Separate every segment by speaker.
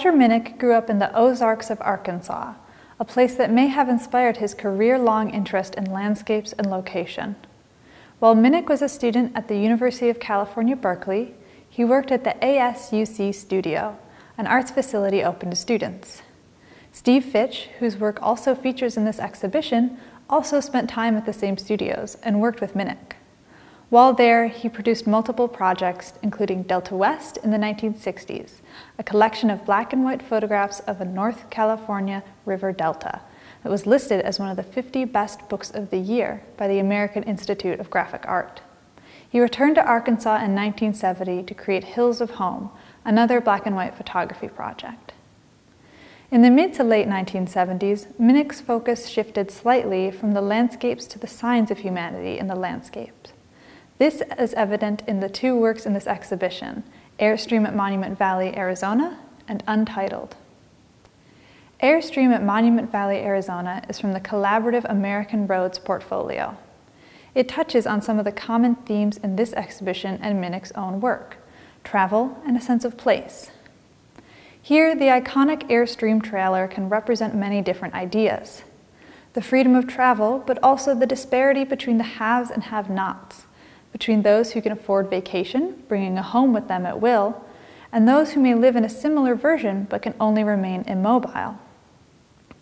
Speaker 1: Roger Minick grew up in the Ozarks of Arkansas, a place that may have inspired his career-long interest in landscapes and location. While Minick was a student at the University of California, Berkeley, he worked at the ASUC Studio, an arts facility open to students. Steve Fitch, whose work also features in this exhibition, also spent time at the same studios and worked with Minick. While there, he produced multiple projects, including Delta West in the 1960s, a collection of black and white photographs of a North California river delta that was listed as one of the 50 best books of the year by the American Institute of Graphic Art. He returned to Arkansas in 1970 to create Hills of Home, another black and white photography project. In the mid to late 1970s, Minick's focus shifted slightly from the landscapes to the signs of humanity in the landscapes. This is evident in the two works in this exhibition, Airstream at Monument Valley, Arizona, and Untitled. Airstream at Monument Valley, Arizona is from the Collaborative American Roads portfolio. It touches on some of the common themes in this exhibition and Minick's own work, travel and a sense of place. Here, the iconic Airstream trailer can represent many different ideas. The freedom of travel, but also the disparity between the haves and have-nots, between those who can afford vacation, bringing a home with them at will, and those who may live in a similar version but can only remain immobile.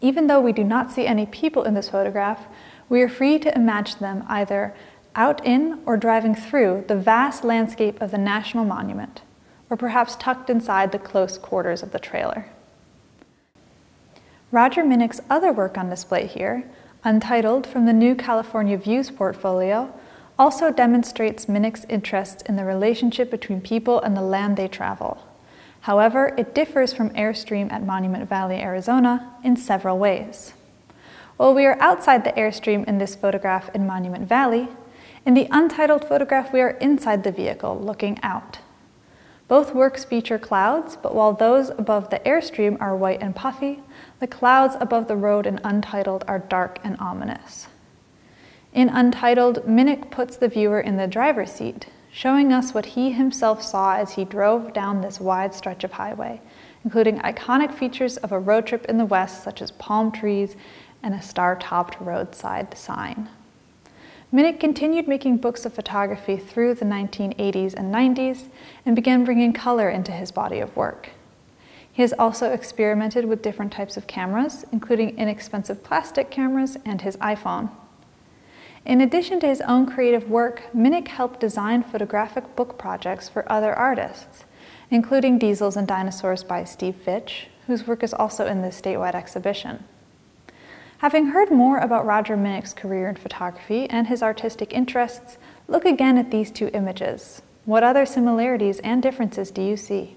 Speaker 1: Even though we do not see any people in this photograph, we are free to imagine them either out in or driving through the vast landscape of the National Monument, or perhaps tucked inside the close quarters of the trailer. Roger Minick's other work on display here, untitled from the New California Views portfolio, also demonstrates Minick's interest in the relationship between people and the land they travel. However, it differs from Airstream at Monument Valley, Arizona in several ways. While we are outside the Airstream in this photograph in Monument Valley, in the untitled photograph we are inside the vehicle, looking out. Both works feature clouds, but while those above the Airstream are white and puffy, the clouds above the road in Untitled are dark and ominous. In Untitled, Minick puts the viewer in the driver's seat, showing us what he himself saw as he drove down this wide stretch of highway, including iconic features of a road trip in the West, such as palm trees and a star-topped roadside sign. Minick continued making books of photography through the 1980s and 90s and began bringing color into his body of work. He has also experimented with different types of cameras, including inexpensive plastic cameras and his iPhone. In addition to his own creative work, Minick helped design photographic book projects for other artists, including Diesels and Dinosaurs by Steve Fitch, whose work is also in this statewide exhibition. Having heard more about Roger Minick's career in photography and his artistic interests, look again at these two images. What other similarities and differences do you see?